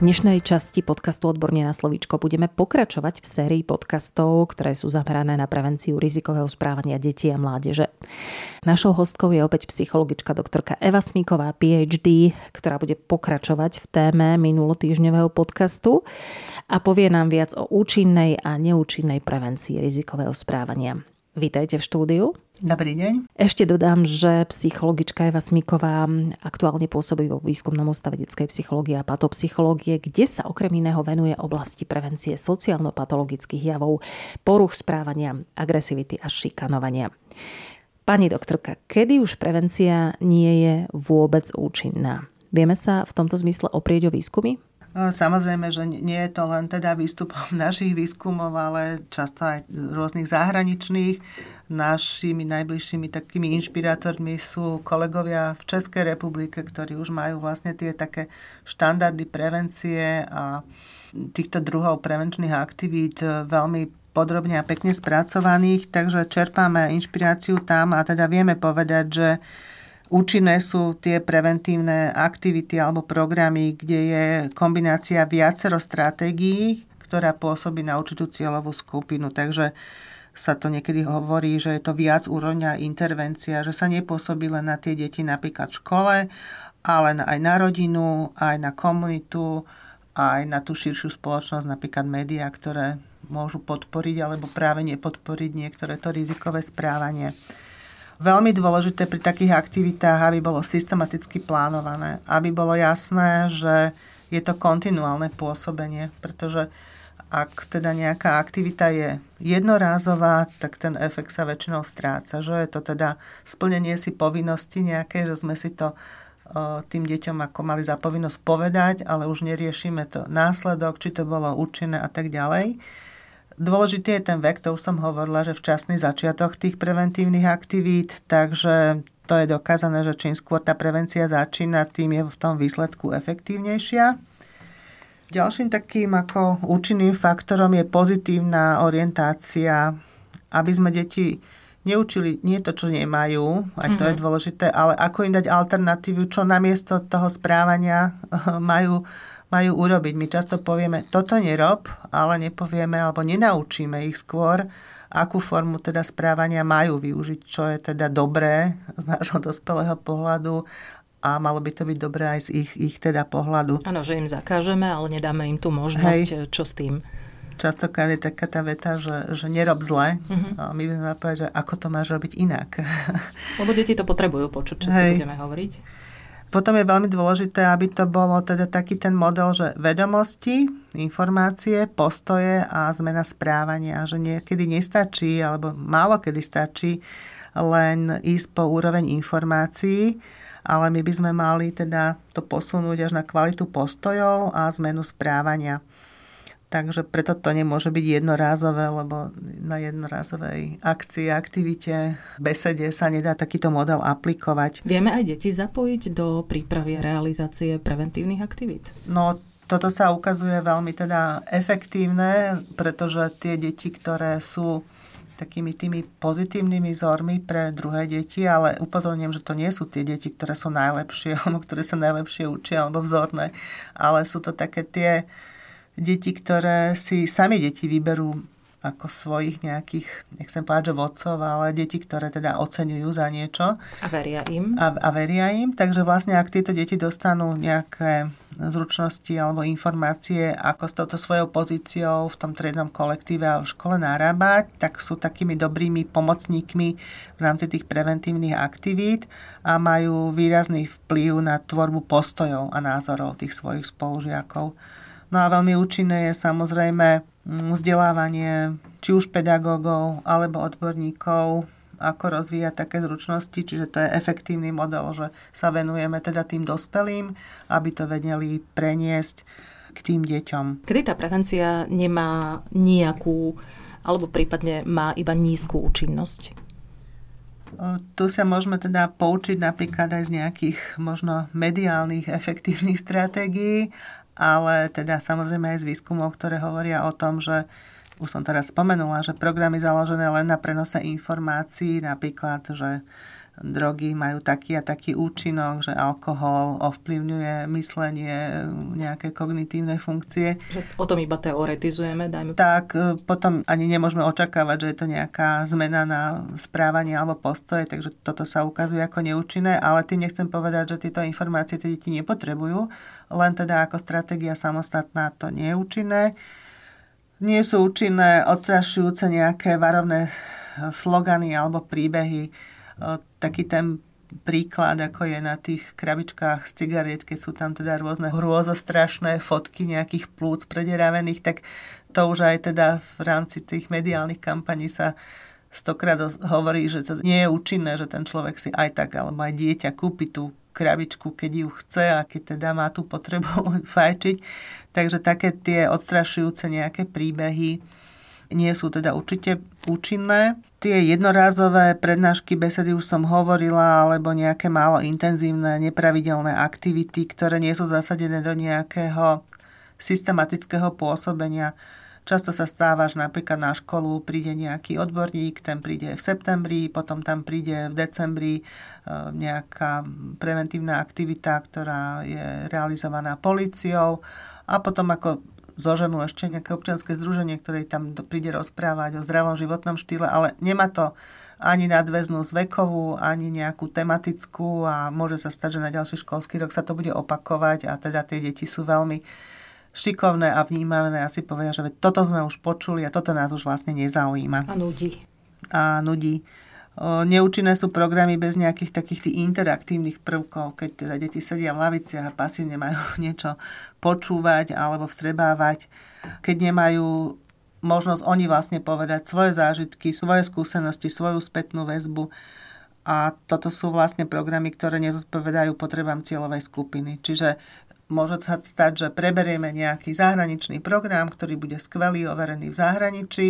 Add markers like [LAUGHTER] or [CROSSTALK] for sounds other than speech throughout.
Dnešnej časti podcastu Odborne na slovíčko budeme pokračovať v sérii podcastov, ktoré sú zamerané na prevenciu rizikového správania detí a mládeže. Našou hostkou je opäť psychologička doktorka Eva Smíková, PhD, ktorá bude pokračovať v téme minulotýždňového podcastu a povie nám viac o účinnej a neúčinnej prevencii rizikového správania. Vítajte v štúdiu. Dobrý deň. Ešte dodám, že psychologička Eva Smiková aktuálne pôsobí vo výskumnom ústave detskej psychológie a patopsychológie, kde sa okrem iného venuje oblasti prevencie sociálno-patologických javov, poruch správania, agresivity a šikanovania. Pani doktorka, kedy už prevencia nie je vôbec účinná? Vieme sa v tomto zmysle oprieť o výskumy? Samozrejme, že nie je to len teda výstupom [LAUGHS] našich výskumov, ale často aj rôznych zahraničných. Našimi najbližšími takými inšpirátormi sú kolegovia v Českej republike, ktorí už majú vlastne tie také štandardy prevencie a týchto druhov prevenčných aktivít veľmi podrobne a pekne spracovaných, takže čerpáme inšpiráciu tam a teda vieme povedať, že Účinné sú tie preventívne aktivity alebo programy, kde je kombinácia viacero stratégií, ktorá pôsobí na určitú cieľovú skupinu. Takže sa to niekedy hovorí, že je to viac úrovňa intervencia, že sa nepôsobí len na tie deti napríklad v škole, ale aj na rodinu, aj na komunitu, aj na tú širšiu spoločnosť, napríklad médiá, ktoré môžu podporiť alebo práve nepodporiť niektoré to rizikové správanie veľmi dôležité pri takých aktivitách, aby bolo systematicky plánované, aby bolo jasné, že je to kontinuálne pôsobenie, pretože ak teda nejaká aktivita je jednorázová, tak ten efekt sa väčšinou stráca. Že je to teda splnenie si povinnosti nejaké, že sme si to tým deťom ako mali za povinnosť povedať, ale už neriešime to následok, či to bolo účinné a tak ďalej. Dôležitý je ten vek, to už som hovorila, že včasný začiatok tých preventívnych aktivít, takže to je dokázané, že čím skôr tá prevencia začína, tým je v tom výsledku efektívnejšia. Ďalším takým ako účinným faktorom je pozitívna orientácia, aby sme deti neučili nie to, čo nemajú, aj to mm-hmm. je mhm. dôležité, ale ako im dať alternatívu, čo namiesto toho správania [LAUGHS] majú majú urobiť. My často povieme, toto nerob, ale nepovieme alebo nenaučíme ich skôr, akú formu teda správania majú využiť, čo je teda dobré z nášho [LAUGHS] dospelého pohľadu a malo by to byť dobré aj z ich, ich teda pohľadu. Áno, že im zakážeme, ale nedáme im tú možnosť, Hej. čo s tým. Častokrát je taká tá veta, že, že nerob zle. A my by sme povedať, že ako to máš robiť inak. Lebo deti to potrebujú počuť, čo Hej. si budeme hovoriť. Potom je veľmi dôležité, aby to bolo teda taký ten model, že vedomosti, informácie, postoje a zmena správania. Že niekedy nestačí, alebo málo kedy stačí len ísť po úroveň informácií, ale my by sme mali teda to posunúť až na kvalitu postojov a zmenu správania. Takže preto to nemôže byť jednorázové, lebo na jednorázovej akcii, aktivite, besede sa nedá takýto model aplikovať. Vieme aj deti zapojiť do prípravy a realizácie preventívnych aktivít? No, toto sa ukazuje veľmi teda efektívne, pretože tie deti, ktoré sú takými tými pozitívnymi vzormi pre druhé deti, ale upozorňujem, že to nie sú tie deti, ktoré sú najlepšie, [LAUGHS] alebo ktoré sa najlepšie učia, alebo vzorné, ale sú to také tie deti, ktoré si sami deti vyberú ako svojich nejakých, nechcem povedať, že vodcov, ale deti, ktoré teda oceňujú za niečo. A veria im. A, a veria im. Takže vlastne, ak tieto deti dostanú nejaké zručnosti alebo informácie, ako s touto svojou pozíciou v tom triednom kolektíve a v škole narábať, tak sú takými dobrými pomocníkmi v rámci tých preventívnych aktivít a majú výrazný vplyv na tvorbu postojov a názorov tých svojich spolužiakov. No a veľmi účinné je samozrejme mm, vzdelávanie či už pedagógov alebo odborníkov, ako rozvíjať také zručnosti, čiže to je efektívny model, že sa venujeme teda tým dospelým, aby to vedeli preniesť k tým deťom. Kedy tá prevencia nemá nejakú, alebo prípadne má iba nízku účinnosť? Tu sa môžeme teda poučiť napríklad aj z nejakých možno mediálnych efektívnych stratégií ale teda samozrejme aj z výskumov, ktoré hovoria o tom, že už som teraz spomenula, že programy založené len na prenose informácií, napríklad, že drogy majú taký a taký účinok, že alkohol ovplyvňuje myslenie, nejaké kognitívne funkcie. Že o tom iba teoretizujeme, dajme. Tak e, potom ani nemôžeme očakávať, že je to nejaká zmena na správanie alebo postoje, takže toto sa ukazuje ako neúčinné, ale tým nechcem povedať, že tieto informácie tie deti nepotrebujú, len teda ako stratégia samostatná to nie je účinné. Nie sú účinné odstrašujúce nejaké varovné slogany alebo príbehy, taký ten príklad, ako je na tých krabičkách z cigariet, keď sú tam teda rôzne hrôzostrašné fotky nejakých plúc prederavených, tak to už aj teda v rámci tých mediálnych kampaní sa stokrát hovorí, že to nie je účinné, že ten človek si aj tak, alebo aj dieťa kúpi tú krabičku, keď ju chce a keď teda má tú potrebu [LAUGHS] fajčiť. Takže také tie odstrašujúce nejaké príbehy nie sú teda určite účinné. Tie jednorázové prednášky besedy už som hovorila, alebo nejaké málo intenzívne, nepravidelné aktivity, ktoré nie sú zasadené do nejakého systematického pôsobenia. Často sa stáva, že napríklad na školu príde nejaký odborník, ten príde v septembri, potom tam príde v decembri e, nejaká preventívna aktivita, ktorá je realizovaná policiou a potom ako zoženú ešte nejaké občianske združenie, ktoré tam príde rozprávať o zdravom životnom štýle, ale nemá to ani nadväznú z vekovú, ani nejakú tematickú a môže sa stať, že na ďalší školský rok sa to bude opakovať a teda tie deti sú veľmi šikovné a vnímavé a si povedia, že toto sme už počuli a toto nás už vlastne nezaujíma. A nudí. A nudí. Neúčinné sú programy bez nejakých takých tých interaktívnych prvkov, keď teda deti sedia v laviciach a pasívne majú [LAUGHS] niečo počúvať alebo vstrebávať, keď nemajú možnosť oni vlastne povedať svoje zážitky, svoje skúsenosti, svoju spätnú väzbu. A toto sú vlastne programy, ktoré nezodpovedajú potrebám cieľovej skupiny. Čiže môže sa stať, že preberieme nejaký zahraničný program, ktorý bude skvelý, overený v zahraničí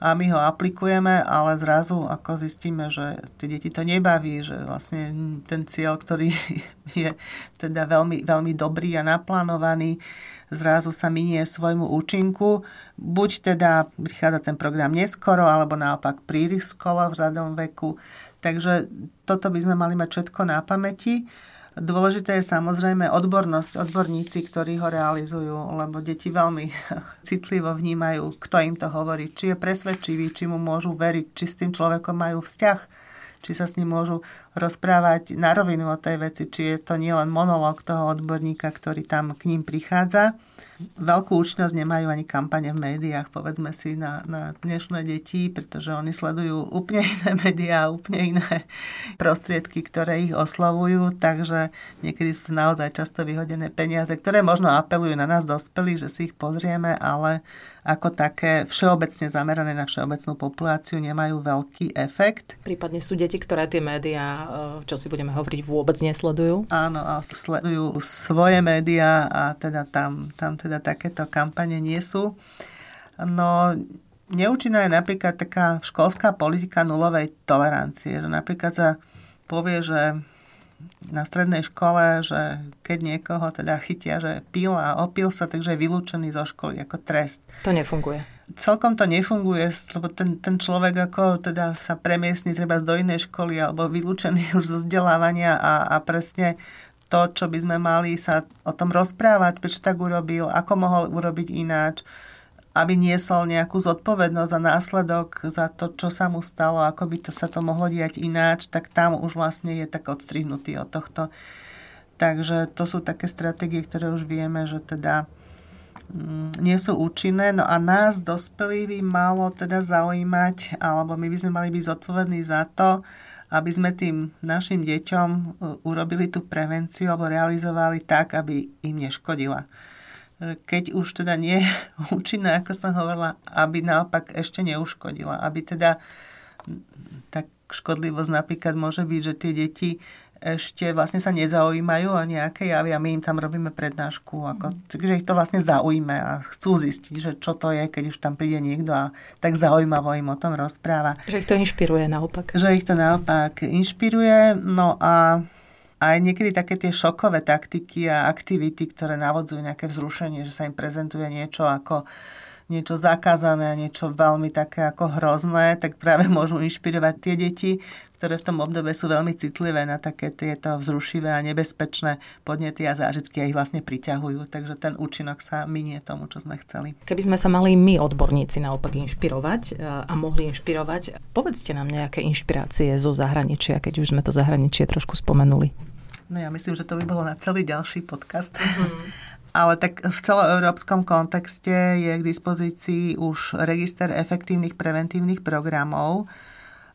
a my ho aplikujeme, ale zrazu ako zistíme, že tie deti to nebaví, že vlastne ten cieľ, ktorý [LAUGHS] je teda veľmi, veľmi dobrý a naplánovaný, zrazu sa minie svojmu účinku. Buď teda prichádza ten program neskoro, alebo naopak príliš skoro v zadom veku. Takže toto by sme mali mať všetko na pamäti. Dôležité je samozrejme odbornosť, odborníci, ktorí ho realizujú, lebo deti veľmi [LAUGHS] citlivo vnímajú, kto im to hovorí, či je presvedčivý, či mu môžu veriť, či s tým človekom majú vzťah, či sa s ním môžu rozprávať na rovinu o tej veci, či je to nielen monológ toho odborníka, ktorý tam k ním prichádza. Veľkú účinnosť nemajú ani kampane v médiách, povedzme si, na, na dnešné deti, pretože oni sledujú úplne iné [LAUGHS] médiá, úplne iné prostriedky, ktoré ich oslovujú, takže niekedy sú naozaj často vyhodené peniaze, ktoré možno apelujú na nás dospelí, že si ich pozrieme, ale ako také všeobecne zamerané na všeobecnú populáciu nemajú veľký efekt. Prípadne sú deti, ktoré tie médiá, e, čo si budeme hovoriť, vôbec nesledujú? Áno, a sledujú svoje médiá a teda tam, tam teda takéto kampane nie sú. No, neúčinná je napríklad taká školská politika nulovej tolerancie. Že napríklad sa povie, že na strednej škole, že keď niekoho teda chytia, že pil a opil sa, takže je vylúčený zo školy ako trest. To nefunguje. Celkom to nefunguje, lebo ten, ten človek ako teda sa premiesni treba do inej školy alebo vylúčený už zo vzdelávania a, a presne to, čo by sme mali sa o tom rozprávať, prečo tak urobil, ako mohol urobiť ináč, aby niesol nejakú zodpovednosť za následok za to, čo sa mu stalo, ako by to sa to mohlo diať ináč, tak tam už vlastne je tak odstrihnutý od tohto. Takže to sú také stratégie, ktoré už vieme, že teda mm, nie sú účinné. No a nás, dospelí, by malo teda zaujímať, alebo my by sme mali byť zodpovední za to, aby sme tým našim deťom e, urobili tú prevenciu alebo realizovali tak, aby im neškodila keď už teda nie [LAUGHS] účinná, ako som hovorila, aby naopak ešte neuškodila. Aby teda tak škodlivosť napríklad môže byť, že tie deti ešte vlastne sa nezaujímajú o nejaké javy a my im tam robíme prednášku. Ako, takže ich to vlastne zaujíme a chcú zistiť, že čo to je, keď už tam príde niekto a tak zaujímavo im o tom rozpráva. Že ich to inšpiruje naopak. Že ich to naopak inšpiruje. No a aj niekedy také tie šokové taktiky a aktivity, ktoré navodzujú nejaké vzrušenie, že sa im prezentuje niečo ako niečo zakázané a niečo veľmi také ako hrozné, tak práve [LAUGHS] môžu inšpirovať tie deti, ktoré v tom obdobie sú veľmi citlivé na také tieto vzrušivé a nebezpečné podnety a zážitky a ich vlastne priťahujú. Takže ten účinok sa minie tomu, čo sme chceli. Keby sme sa mali my, odborníci, naopak inšpirovať e, a mohli inšpirovať, povedzte nám nejaké inšpirácie zo zahraničia, keď už sme to zahraničie trošku spomenuli. No ja myslím, že to by bolo na celý ďalší podcast. Mm. Ale tak v celoeurópskom kontexte je k dispozícii už register efektívnych preventívnych programov e,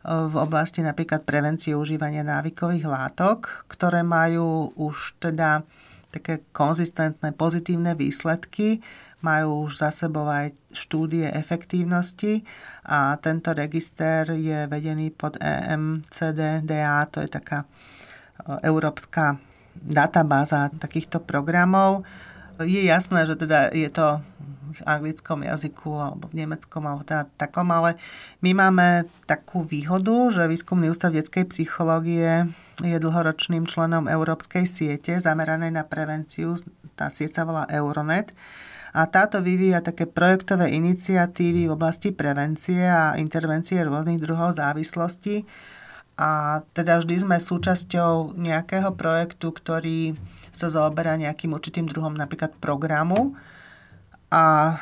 v oblasti napríklad prevencie užívania návykových látok, ktoré majú už teda také konzistentné pozitívne výsledky, majú už za sebou aj štúdie efektívnosti a tento register je vedený pod EMCDDA, to je taká e, európska databáza takýchto programov je jasné, že teda je to v anglickom jazyku alebo v nemeckom alebo teda takom, ale my máme takú výhodu, že Výskumný ústav detskej psychológie je dlhoročným členom európskej siete zameranej na prevenciu. Tá sieť sa volá Euronet. A táto vyvíja také projektové iniciatívy v oblasti prevencie a intervencie rôznych druhov závislostí. A teda vždy sme súčasťou nejakého projektu, ktorý sa zaoberá nejakým určitým druhom napríklad programu. A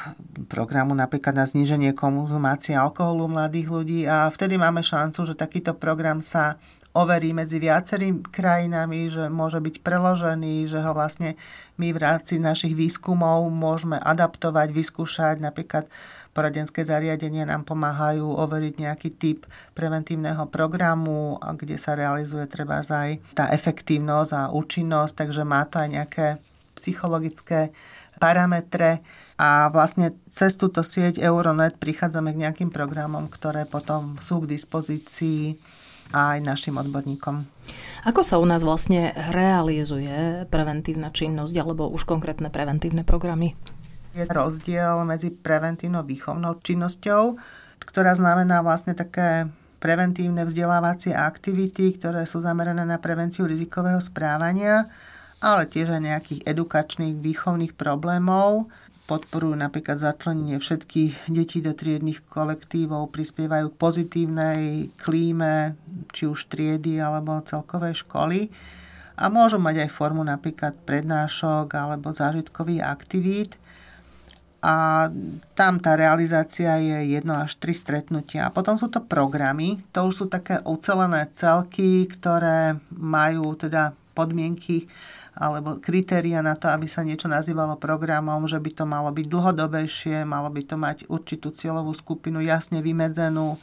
programu napríklad na zníženie konzumácie alkoholu mladých ľudí. A vtedy máme šancu, že takýto program sa overí medzi viacerými krajinami, že môže byť preložený, že ho vlastne my v rámci našich výskumov môžeme adaptovať, vyskúšať. Napríklad poradenské zariadenia nám pomáhajú overiť nejaký typ preventívneho programu, kde sa realizuje treba aj tá efektívnosť a účinnosť, takže má to aj nejaké psychologické parametre a vlastne cez túto sieť Euronet prichádzame k nejakým programom, ktoré potom sú k dispozícii aj našim odborníkom. Ako sa u nás vlastne realizuje preventívna činnosť alebo už konkrétne preventívne programy? Je rozdiel medzi preventívnou výchovnou činnosťou, ktorá znamená vlastne také preventívne vzdelávacie aktivity, ktoré sú zamerané na prevenciu rizikového správania, ale tiež aj nejakých edukačných výchovných problémov, podporujú napríklad začlenenie všetkých detí do triednych kolektívov, prispievajú k pozitívnej klíme, či už triedy alebo celkovej školy. A môžu mať aj formu napríklad prednášok alebo zážitkových aktivít. A tam tá realizácia je jedno až tri stretnutia. A potom sú to programy, to už sú také ucelené celky, ktoré majú teda podmienky alebo kritéria na to, aby sa niečo nazývalo programom, že by to malo byť dlhodobejšie, malo by to mať určitú cieľovú skupinu jasne vymedzenú,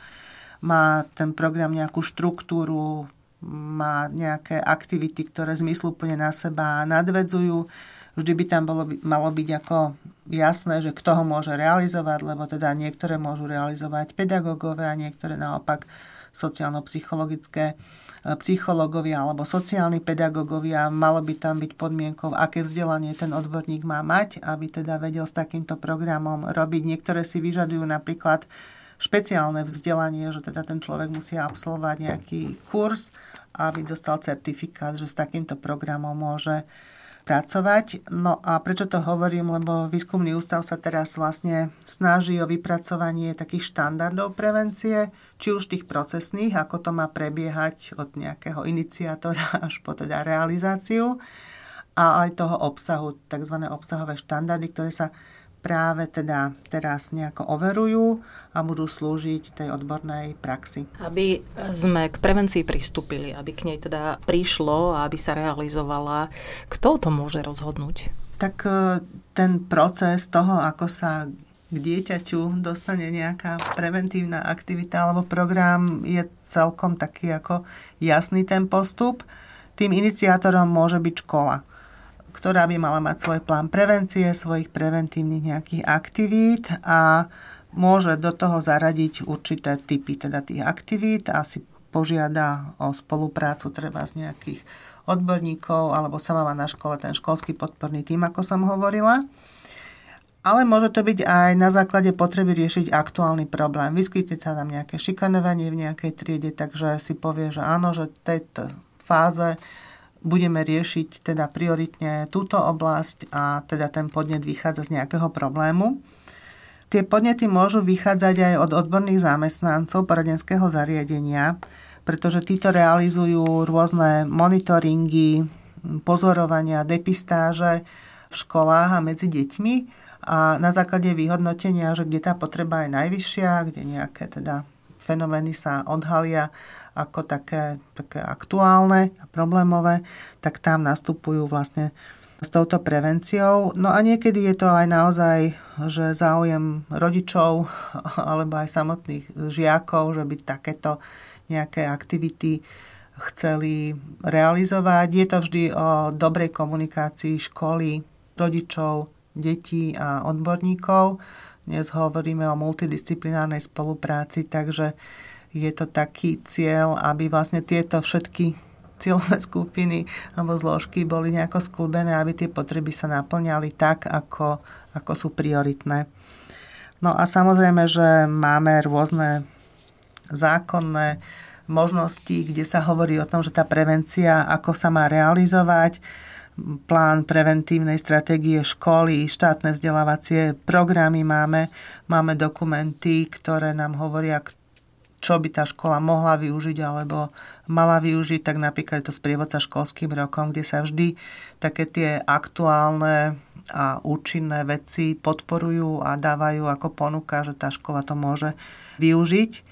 má ten program nejakú štruktúru, má nejaké aktivity, ktoré zmysluplne na seba nadvedzujú. Vždy by tam bolo, malo byť ako jasné, že kto ho môže realizovať, lebo teda niektoré môžu realizovať pedagógové a niektoré naopak sociálno-psychologické E, psychológovia alebo sociálni pedagógovia. Malo by tam byť podmienkou, aké vzdelanie ten odborník má mať, aby teda vedel s takýmto programom robiť. Niektoré si vyžadujú napríklad špeciálne vzdelanie, že teda ten človek musí absolvovať nejaký kurz, aby dostal certifikát, že s takýmto programom môže pracovať. No a prečo to hovorím? Lebo výskumný ústav sa teraz vlastne snaží o vypracovanie takých štandardov prevencie, či už tých procesných, ako to má prebiehať od nejakého iniciátora [LAUGHS] až po teda realizáciu a aj toho obsahu, tzv. obsahové štandardy, ktoré sa práve teda teraz nejako overujú a budú slúžiť tej odbornej praxi. Aby sme k prevencii pristúpili, aby k nej teda prišlo a aby sa realizovala, kto to môže rozhodnúť? Tak e, ten proces toho, ako sa k dieťaťu dostane nejaká preventívna aktivita alebo program, je celkom taký ako jasný ten postup. Tým iniciátorom môže byť škola ktorá by mala mať svoj plán prevencie, svojich preventívnych nejakých aktivít a môže do toho zaradiť určité typy teda tých aktivít a si požiada o spoluprácu treba z nejakých odborníkov alebo sama má na škole ten školský podporný tým, ako som hovorila. Ale môže to byť aj na základe potreby riešiť aktuálny problém. Vyskytne sa tam nejaké šikanovanie v nejakej triede, takže si povie, že áno, že v tejto fáze budeme riešiť teda prioritne túto oblasť a teda ten podnet vychádza z nejakého problému. Tie podnety môžu vychádzať aj od odborných zamestnancov poradenského zariadenia, pretože títo realizujú rôzne monitoringy, pozorovania, depistáže v školách a medzi deťmi a na základe vyhodnotenia, že kde tá potreba je najvyššia, kde nejaké teda fenomény sa odhalia ako také, také aktuálne a problémové, tak tam nastupujú vlastne s touto prevenciou. No a niekedy je to aj naozaj, že záujem rodičov [LAUGHS] alebo aj samotných žiakov, že by takéto nejaké aktivity chceli realizovať. Je to vždy o dobrej komunikácii školy, rodičov, detí a odborníkov. Dnes hovoríme o multidisciplinárnej spolupráci, takže je to taký cieľ, aby vlastne tieto všetky cieľové skupiny alebo zložky boli nejako sklbené, aby tie potreby sa naplňali tak, ako, ako sú prioritné. No a samozrejme, že máme rôzne zákonné možnosti, kde sa hovorí o tom, že tá prevencia, ako sa má realizovať, plán preventívnej stratégie školy, štátne vzdelávacie programy máme, máme dokumenty, ktoré nám hovoria, čo by tá škola mohla využiť alebo mala využiť, tak napríklad je to sprievodca školským rokom, kde sa vždy také tie aktuálne a účinné veci podporujú a dávajú ako ponuka, že tá škola to môže využiť.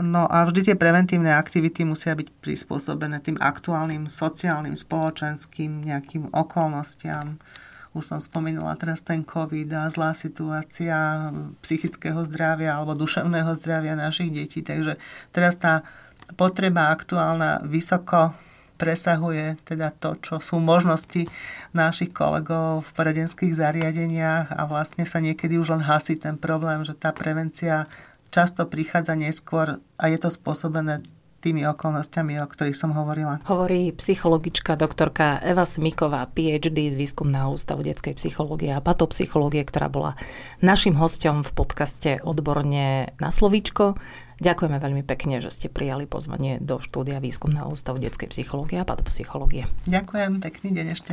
No a vždy tie preventívne aktivity musia byť prispôsobené tým aktuálnym sociálnym, spoločenským nejakým okolnostiam, už som spomínala teraz ten COVID a zlá situácia psychického zdravia alebo duševného zdravia našich detí. Takže teraz tá potreba aktuálna vysoko presahuje teda to, čo sú možnosti našich kolegov v poradenských zariadeniach a vlastne sa niekedy už len hasí ten problém, že tá prevencia často prichádza neskôr a je to spôsobené tými okolnostiami, o ktorých som hovorila. Hovorí psychologička doktorka Eva Smiková, PhD z Výskumného ústavu detskej psychológie a patopsychológie, ktorá bola našim hostom v podcaste Odborne na slovíčko. Ďakujeme veľmi pekne, že ste prijali pozvanie do štúdia Výskumného ústavu detskej psychológie a patopsychológie. Ďakujem, pekný deň ešte.